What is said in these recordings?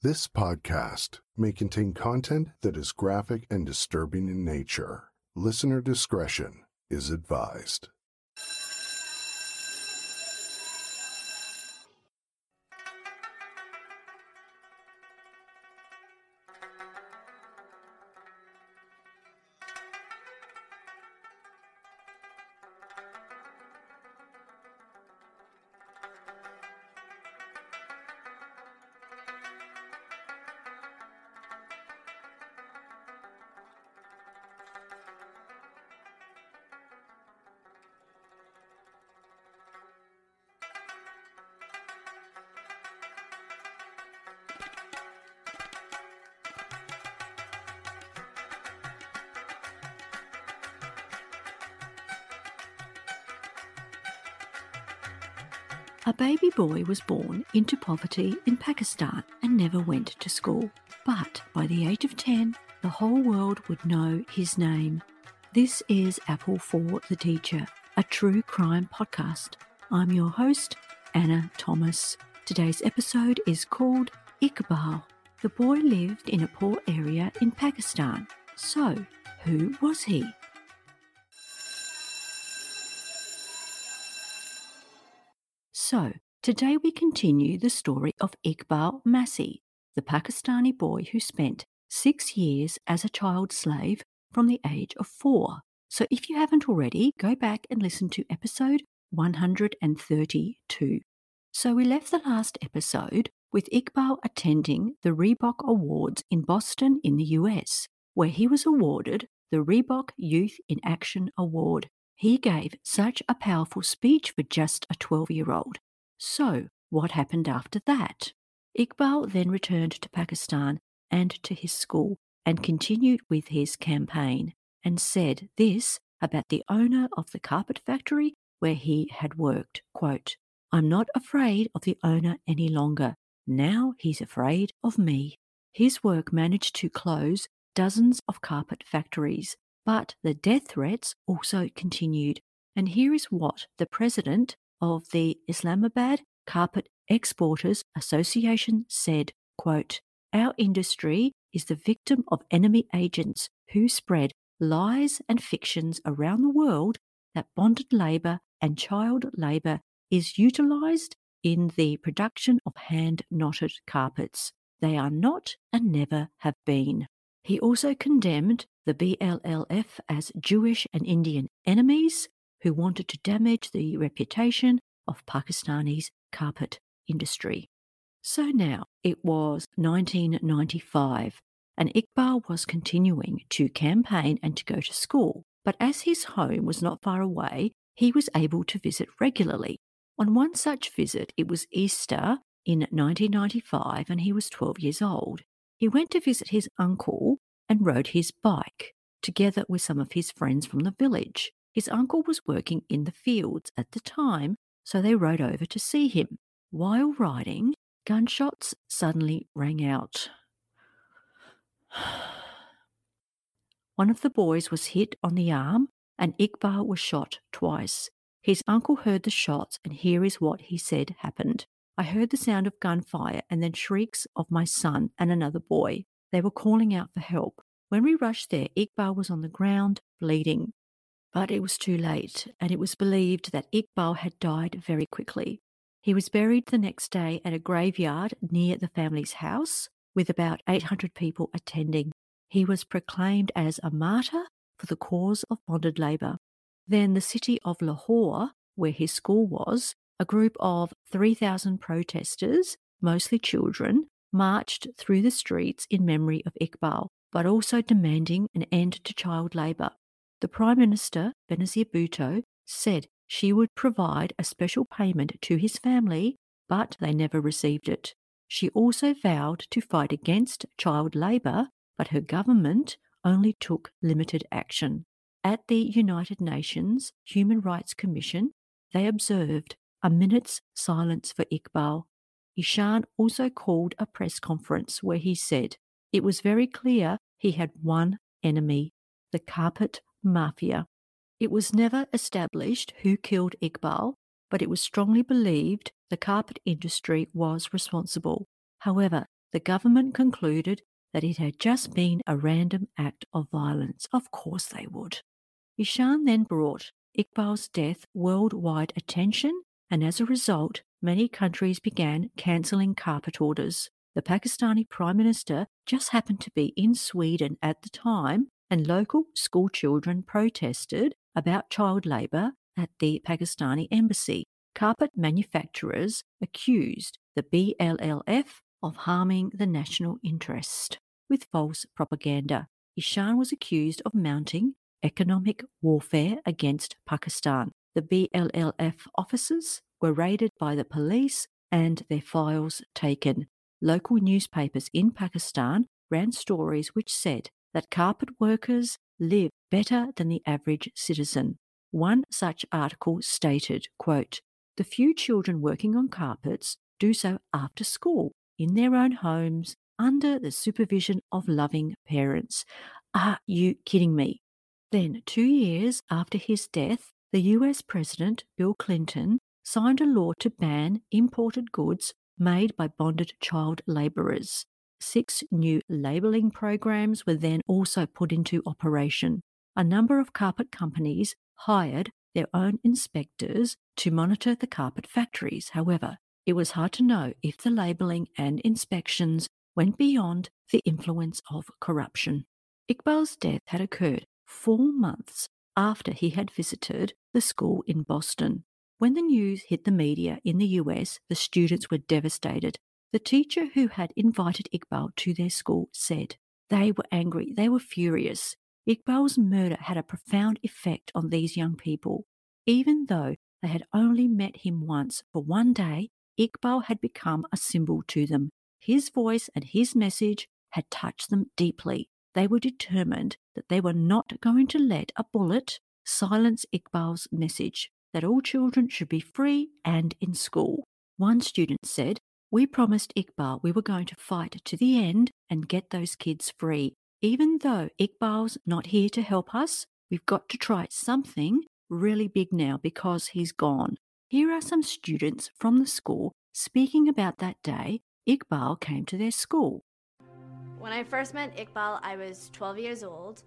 This podcast may contain content that is graphic and disturbing in nature. Listener discretion is advised. A baby boy was born into poverty in Pakistan and never went to school. But by the age of 10, the whole world would know his name. This is Apple for the Teacher, a true crime podcast. I'm your host, Anna Thomas. Today's episode is called Iqbal. The boy lived in a poor area in Pakistan. So, who was he? So, today we continue the story of Iqbal Masih, the Pakistani boy who spent six years as a child slave from the age of four. So, if you haven't already, go back and listen to episode 132. So, we left the last episode with Iqbal attending the Reebok Awards in Boston in the US, where he was awarded the Reebok Youth in Action Award. He gave such a powerful speech for just a 12 year old. So, what happened after that? Iqbal then returned to Pakistan and to his school and continued with his campaign and said this about the owner of the carpet factory where he had worked quote, I'm not afraid of the owner any longer. Now he's afraid of me. His work managed to close dozens of carpet factories, but the death threats also continued. And here is what the president of the Islamabad Carpet Exporters Association said, quote, Our industry is the victim of enemy agents who spread lies and fictions around the world that bonded labour and child labour is utilised in the production of hand knotted carpets. They are not and never have been. He also condemned the BLLF as Jewish and Indian enemies who wanted to damage the reputation of Pakistani's carpet industry. So now it was 1995, and Iqbal was continuing to campaign and to go to school. But as his home was not far away, he was able to visit regularly. On one such visit, it was Easter in 1995, and he was 12 years old. He went to visit his uncle and rode his bike, together with some of his friends from the village. His uncle was working in the fields at the time, so they rode over to see him. While riding, gunshots suddenly rang out. One of the boys was hit on the arm, and Iqbal was shot twice. His uncle heard the shots, and here is what he said happened. I heard the sound of gunfire and then shrieks of my son and another boy. They were calling out for help. When we rushed there, Iqbal was on the ground, bleeding. But it was too late, and it was believed that Iqbal had died very quickly. He was buried the next day at a graveyard near the family's house, with about 800 people attending. He was proclaimed as a martyr for the cause of bonded labour. Then the city of Lahore, where his school was, a group of 3,000 protesters, mostly children, marched through the streets in memory of Iqbal, but also demanding an end to child labour. The Prime Minister, Benazir Bhutto, said she would provide a special payment to his family, but they never received it. She also vowed to fight against child labour, but her government only took limited action. At the United Nations Human Rights Commission, they observed a minute's silence for Iqbal. Ishan also called a press conference where he said it was very clear he had one enemy the carpet mafia. It was never established who killed Iqbal, but it was strongly believed the carpet industry was responsible. However, the government concluded that it had just been a random act of violence. Of course they would. Ishan then brought Iqbal's death worldwide attention, and as a result, many countries began cancelling carpet orders. The Pakistani Prime Minister just happened to be in Sweden at the time, and local school children protested about child labour at the Pakistani embassy. Carpet manufacturers accused the BLLF of harming the national interest with false propaganda. Ishan was accused of mounting economic warfare against Pakistan. The BLLF offices were raided by the police and their files taken. Local newspapers in Pakistan ran stories which said that carpet workers live better than the average citizen. One such article stated, quote, The few children working on carpets do so after school, in their own homes, under the supervision of loving parents. Are you kidding me? Then, two years after his death, the US President Bill Clinton signed a law to ban imported goods made by bonded child labourers. Six new labelling programs were then also put into operation. A number of carpet companies hired their own inspectors to monitor the carpet factories. However, it was hard to know if the labelling and inspections went beyond the influence of corruption. Iqbal's death had occurred four months after he had visited the school in Boston. When the news hit the media in the US, the students were devastated. The teacher who had invited Iqbal to their school said, They were angry, they were furious. Iqbal's murder had a profound effect on these young people. Even though they had only met him once for one day, Iqbal had become a symbol to them. His voice and his message had touched them deeply. They were determined that they were not going to let a bullet silence Iqbal's message that all children should be free and in school. One student said, We promised Iqbal we were going to fight to the end and get those kids free. Even though Iqbal's not here to help us, we've got to try something really big now because he's gone. Here are some students from the school speaking about that day Iqbal came to their school. When I first met Iqbal, I was 12 years old.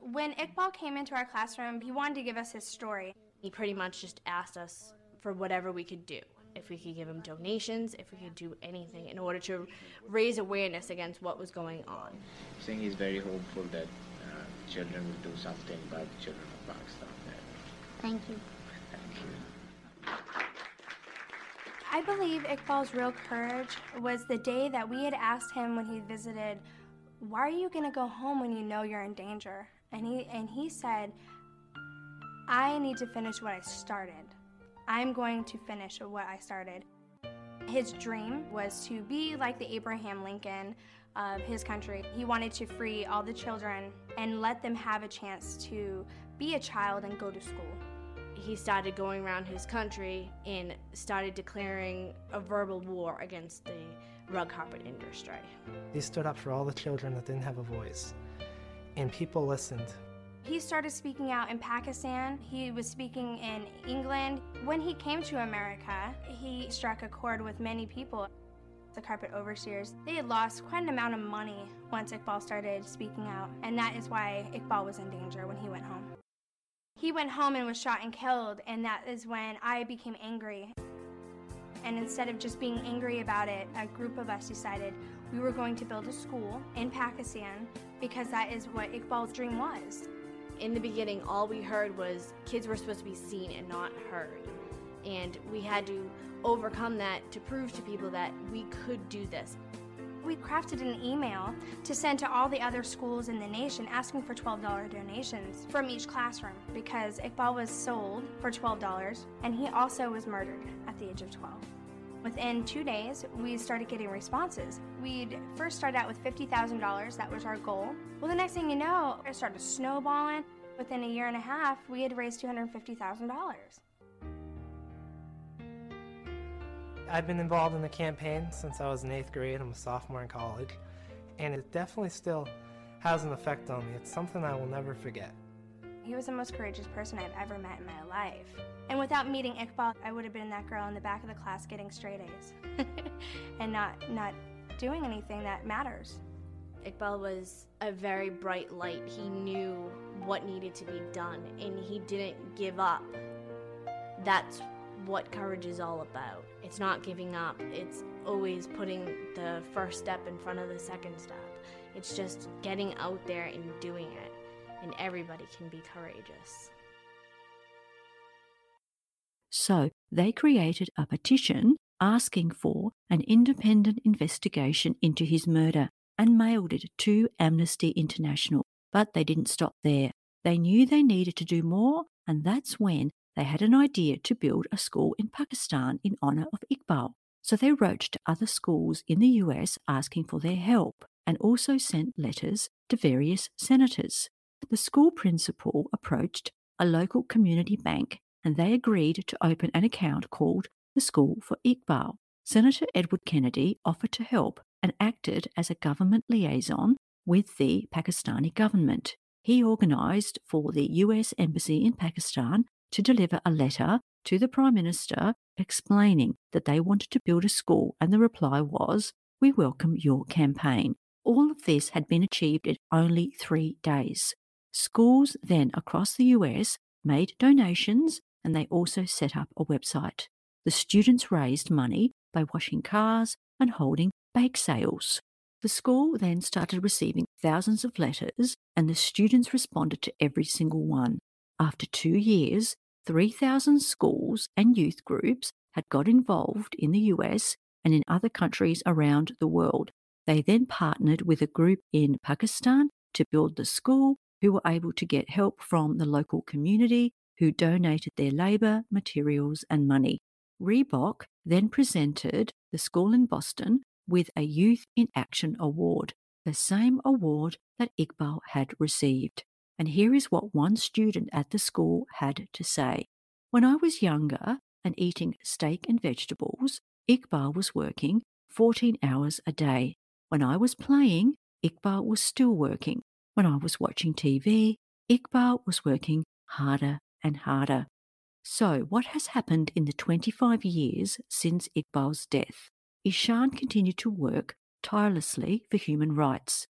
When Iqbal came into our classroom, he wanted to give us his story. He pretty much just asked us for whatever we could do. If we could give him donations, if we could do anything in order to raise awareness against what was going on. Saying he's very hopeful that uh, children will do something about the children of Pakistan. Thank you. Thank you. I believe Iqbal's real courage was the day that we had asked him when he visited, Why are you going to go home when you know you're in danger? And he, and he said, I need to finish what I started. I'm going to finish what I started. His dream was to be like the Abraham Lincoln of his country. He wanted to free all the children and let them have a chance to be a child and go to school. He started going around his country and started declaring a verbal war against the rug carpet industry. He stood up for all the children that didn't have a voice and people listened. He started speaking out in Pakistan. He was speaking in England. When he came to America, he struck a chord with many people. The carpet overseers, they had lost quite an amount of money once Iqbal started speaking out, and that is why Iqbal was in danger when he went home. He went home and was shot and killed, and that is when I became angry. And instead of just being angry about it, a group of us decided we were going to build a school in Pakistan because that is what Iqbal's dream was. In the beginning, all we heard was kids were supposed to be seen and not heard. And we had to overcome that to prove to people that we could do this. We crafted an email to send to all the other schools in the nation asking for $12 donations from each classroom because Iqbal was sold for $12 and he also was murdered at the age of 12. Within two days, we started getting responses. We'd first start out with $50,000, that was our goal. Well, the next thing you know, it started snowballing. Within a year and a half, we had raised $250,000. I've been involved in the campaign since I was in eighth grade. I'm a sophomore in college, and it definitely still has an effect on me. It's something I will never forget. He was the most courageous person I've ever met in my life. And without meeting Iqbal, I would have been that girl in the back of the class getting straight A's and not not doing anything that matters. Iqbal was a very bright light. He knew what needed to be done and he didn't give up. That's what courage is all about. It's not giving up, it's always putting the first step in front of the second step. It's just getting out there and doing it, and everybody can be courageous. So they created a petition asking for an independent investigation into his murder and mailed it to Amnesty International. But they didn't stop there. They knew they needed to do more, and that's when they had an idea to build a school in Pakistan in honor of Iqbal. So they wrote to other schools in the US asking for their help and also sent letters to various senators. The school principal approached a local community bank and they agreed to open an account called the School for Iqbal. Senator Edward Kennedy offered to help and acted as a government liaison with the Pakistani government. He organised for the US Embassy in Pakistan to deliver a letter to the Prime Minister explaining that they wanted to build a school, and the reply was, We welcome your campaign. All of this had been achieved in only three days. Schools then across the US made donations and they also set up a website. The students raised money by washing cars and holding bake sales. The school then started receiving thousands of letters, and the students responded to every single one. After two years, 3,000 schools and youth groups had got involved in the US and in other countries around the world. They then partnered with a group in Pakistan to build the school, who were able to get help from the local community, who donated their labour, materials, and money. Reebok then presented the school in Boston with a Youth in Action Award, the same award that Iqbal had received. And here is what one student at the school had to say. When I was younger and eating steak and vegetables, Iqbal was working 14 hours a day. When I was playing, Iqbal was still working. When I was watching TV, Iqbal was working harder and harder. So, what has happened in the 25 years since Iqbal's death? Ishan continued to work tirelessly for human rights.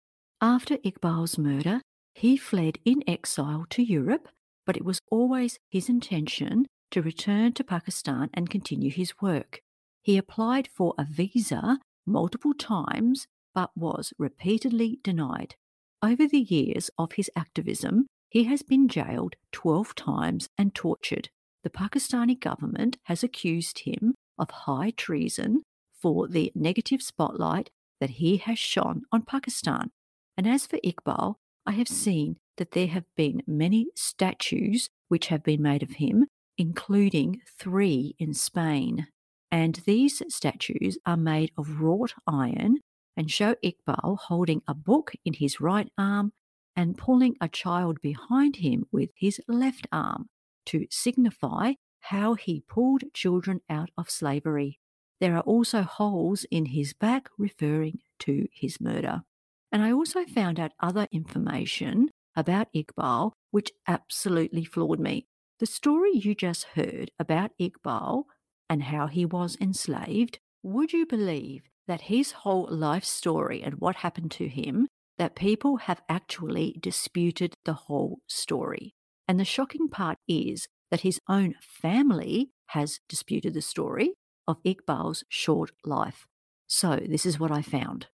After Iqbal's murder, he fled in exile to Europe, but it was always his intention to return to Pakistan and continue his work. He applied for a visa multiple times but was repeatedly denied. Over the years of his activism, he has been jailed 12 times and tortured. The Pakistani government has accused him of high treason for the negative spotlight that he has shone on Pakistan. And as for Iqbal, I have seen that there have been many statues which have been made of him, including three in Spain. And these statues are made of wrought iron and show Iqbal holding a book in his right arm and pulling a child behind him with his left arm to signify how he pulled children out of slavery. There are also holes in his back referring to his murder. And I also found out other information about Iqbal, which absolutely floored me. The story you just heard about Iqbal and how he was enslaved, would you believe that his whole life story and what happened to him, that people have actually disputed the whole story? And the shocking part is that his own family has disputed the story of Iqbal's short life. So, this is what I found.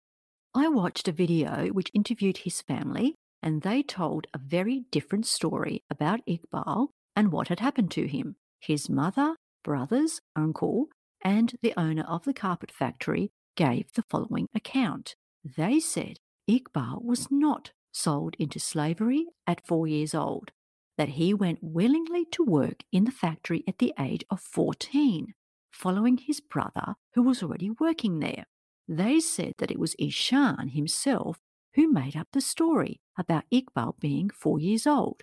I watched a video which interviewed his family, and they told a very different story about Iqbal and what had happened to him. His mother, brothers, uncle, and the owner of the carpet factory gave the following account. They said Iqbal was not sold into slavery at four years old, that he went willingly to work in the factory at the age of 14, following his brother who was already working there. They said that it was Ishan himself who made up the story about Iqbal being four years old.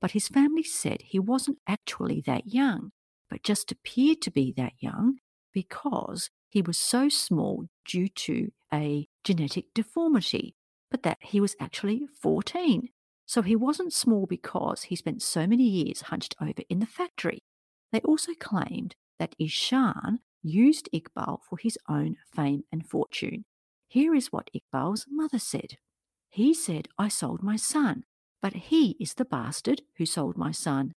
But his family said he wasn't actually that young, but just appeared to be that young because he was so small due to a genetic deformity, but that he was actually 14. So he wasn't small because he spent so many years hunched over in the factory. They also claimed that Ishan used Iqbal for his own fame and fortune. Here is what Iqbal's mother said. He said, I sold my son, but he is the bastard who sold my son.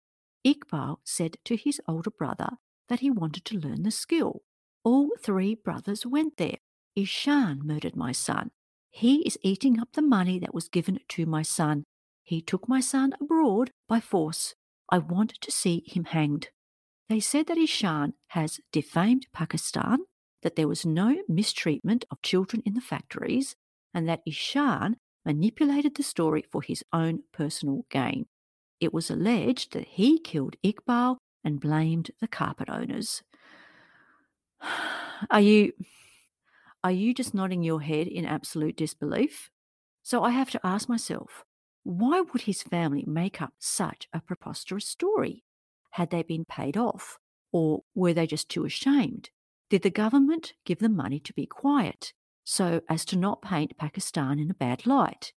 Iqbal said to his older brother that he wanted to learn the skill. All three brothers went there. Ishan murdered my son. He is eating up the money that was given to my son. He took my son abroad by force. I want to see him hanged. They said that Ishan has defamed Pakistan, that there was no mistreatment of children in the factories, and that Ishan manipulated the story for his own personal gain. It was alleged that he killed Iqbal and blamed the carpet owners. Are you are you just nodding your head in absolute disbelief? So I have to ask myself, why would his family make up such a preposterous story? Had they been paid off? Or were they just too ashamed? Did the government give them money to be quiet so as to not paint Pakistan in a bad light?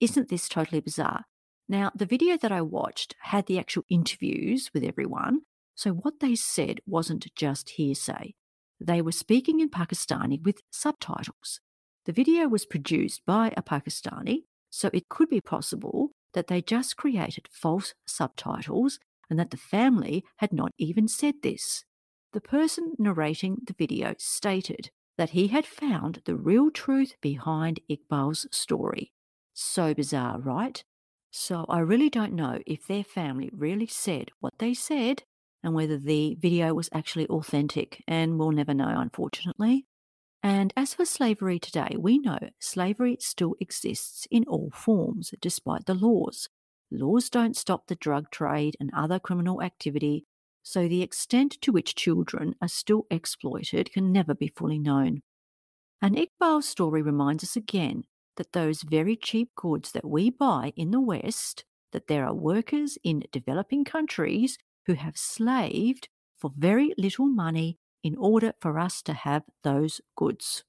Isn't this totally bizarre? Now, the video that I watched had the actual interviews with everyone, so what they said wasn't just hearsay. They were speaking in Pakistani with subtitles. The video was produced by a Pakistani, so it could be possible that they just created false subtitles and that the family had not even said this. The person narrating the video stated that he had found the real truth behind Iqbal's story. So bizarre, right? So I really don't know if their family really said what they said and whether the video was actually authentic, and we'll never know, unfortunately. And as for slavery today, we know slavery still exists in all forms, despite the laws. Laws don't stop the drug trade and other criminal activity, so the extent to which children are still exploited can never be fully known. And Iqbal's story reminds us again that those very cheap goods that we buy in the West, that there are workers in developing countries who have slaved for very little money in order for us to have those goods.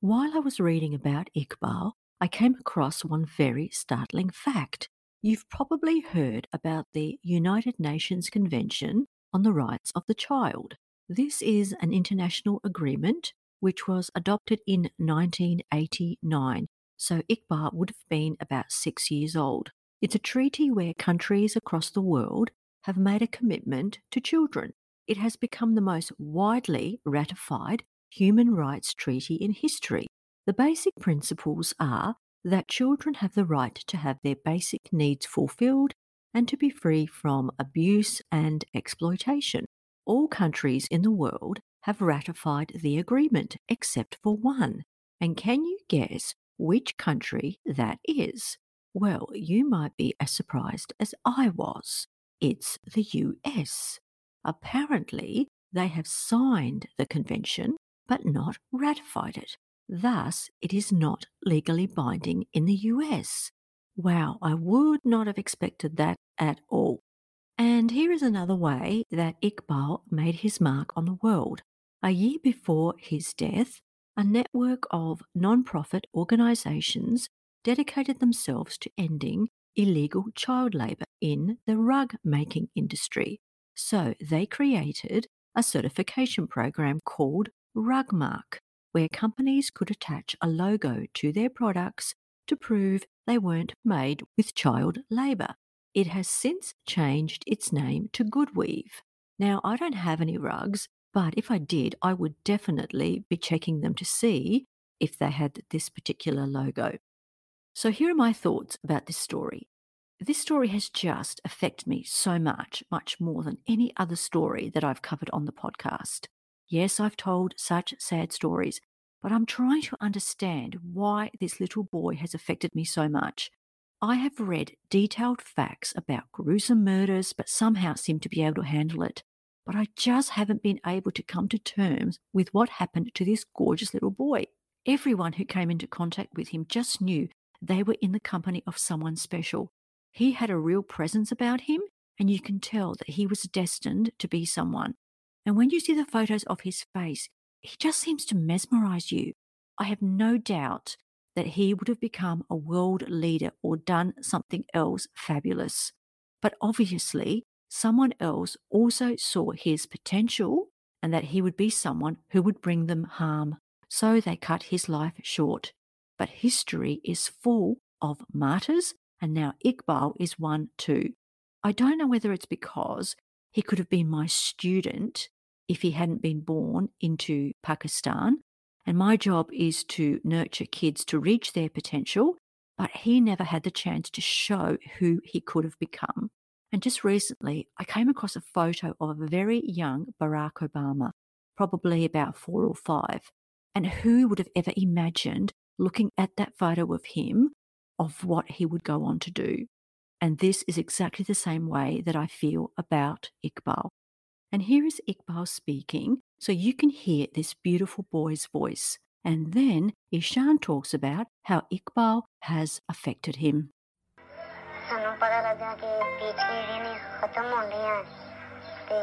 While I was reading about Iqbal, I came across one very startling fact. You've probably heard about the United Nations Convention on the Rights of the Child. This is an international agreement which was adopted in 1989, so Iqbal would have been about six years old. It's a treaty where countries across the world have made a commitment to children. It has become the most widely ratified human rights treaty in history. The basic principles are that children have the right to have their basic needs fulfilled and to be free from abuse and exploitation. All countries in the world have ratified the agreement except for one. And can you guess which country that is? Well, you might be as surprised as I was. It's the US. Apparently, they have signed the convention but not ratified it. Thus, it is not legally binding in the US. Wow, I would not have expected that at all. And here is another way that Iqbal made his mark on the world. A year before his death, a network of non profit organizations dedicated themselves to ending illegal child labor in the rug making industry. So they created a certification program called Rugmark, where companies could attach a logo to their products to prove they weren't made with child labor. It has since changed its name to Goodweave. Now, I don't have any rugs, but if I did, I would definitely be checking them to see if they had this particular logo. So, here are my thoughts about this story. This story has just affected me so much, much more than any other story that I've covered on the podcast. Yes, I've told such sad stories, but I'm trying to understand why this little boy has affected me so much. I have read detailed facts about gruesome murders, but somehow seem to be able to handle it. But I just haven't been able to come to terms with what happened to this gorgeous little boy. Everyone who came into contact with him just knew they were in the company of someone special, he had a real presence about him, and you can tell that he was destined to be someone. And when you see the photos of his face, he just seems to mesmerize you. I have no doubt that he would have become a world leader or done something else fabulous. But obviously, someone else also saw his potential and that he would be someone who would bring them harm. So they cut his life short. But history is full of martyrs, and now Iqbal is one too. I don't know whether it's because he could have been my student if he hadn't been born into Pakistan. And my job is to nurture kids to reach their potential, but he never had the chance to show who he could have become. And just recently, I came across a photo of a very young Barack Obama, probably about four or five. And who would have ever imagined looking at that photo of him of what he would go on to do? And this is exactly the same way that I feel about Iqbal. And here is Iqbal speaking, so you can hear this beautiful boy's voice. And then Ishan talks about how Iqbal has affected him. ਸਾਨੂੰ ਪਤਾ ਲੱਗਾ ਕਿ peach ਜਿਹੜੀਆਂ ਨੇ ਖਤਮ ਹੋਣ ਡੀਆਂ ਤੇ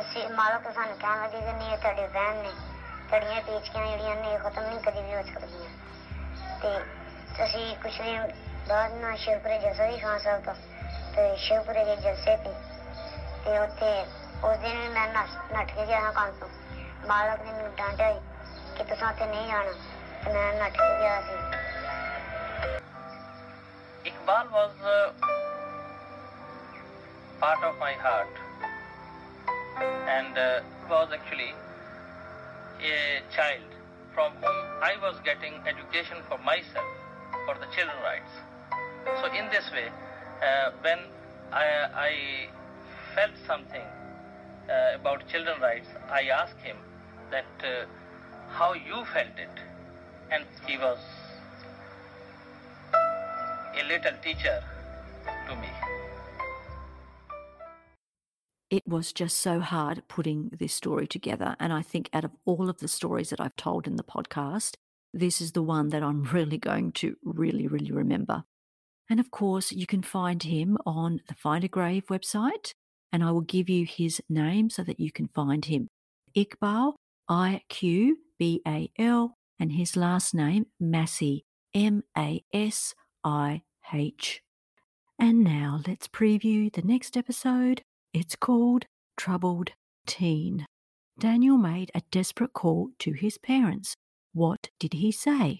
ਅਸੀਂ ਮਾਲਕ ਸਾਨੂੰ ਕਹਿਣ ਲੱਗੇ ਕਿ ਨਹੀਂ ਇਹ ਤੁਹਾਡੇ ਵਹਿਮ ਨੇ ਤੁਹਾਡੀਆਂ ਪੀਚਕੀਆਂ ਜਿਹੜੀਆਂ ਨੇ ਖਤਮ ਨਹੀਂ ਕਦੀ ਵੀ ਹੋ ਸਕਦੀਆਂ ਤੇ ਅਸੀਂ ਕੁਛ ਦਿਨ ਬਾਅਦ ਨਾ ਸ਼ਿਵਪੁਰੇ ਜਲਸਾ ਦੀ ਖਾਨ ਸਾਹਿਬ ਤੋਂ ਤੇ ਸ਼ਿਵਪੁਰੇ ਦੇ ਜਲਸੇ ਤੇ ਤੇ ਉੱਥੇ ਉਸ ਦਿਨ ਵੀ ਮੈਂ ਨੱਠ ਕੇ ਗਿਆ ਕੰਮ ਤੋਂ ਮਾਲਕ ਨੇ ਮੈਨੂੰ ਡਾਂਟਿਆ ਕਿ ਤੁਸੀਂ ਉੱਥੇ ਨਹੀਂ ਜਾਣਾ ਤੇ ਮੈਂ ਨੱਠ ਕੇ ਗਿਆ ਸੀ Iqbal was uh, part of my heart and uh, was actually a child from whom I was getting education for myself, for the children rights. So in this way, uh, when I, I, felt something uh, about children rights, I asked him that uh, how you felt it, and he was a little teacher to me. It was just so hard putting this story together. And I think out of all of the stories that I've told in the podcast, this is the one that I'm really going to really, really remember. And of course, you can find him on the Find a Grave website, and I will give you his name so that you can find him. Iqbal, I Q B A L, and his last name, Masih, M A S I H. And now let's preview the next episode. It's called Troubled Teen. Daniel made a desperate call to his parents. What did he say?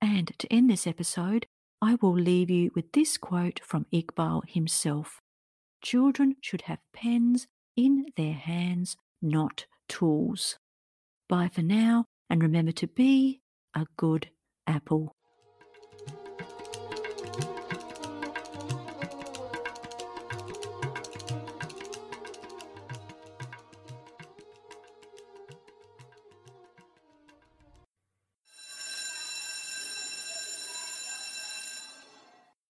And to end this episode, I will leave you with this quote from Iqbal himself Children should have pens in their hands, not tools. Bye for now, and remember to be a good apple.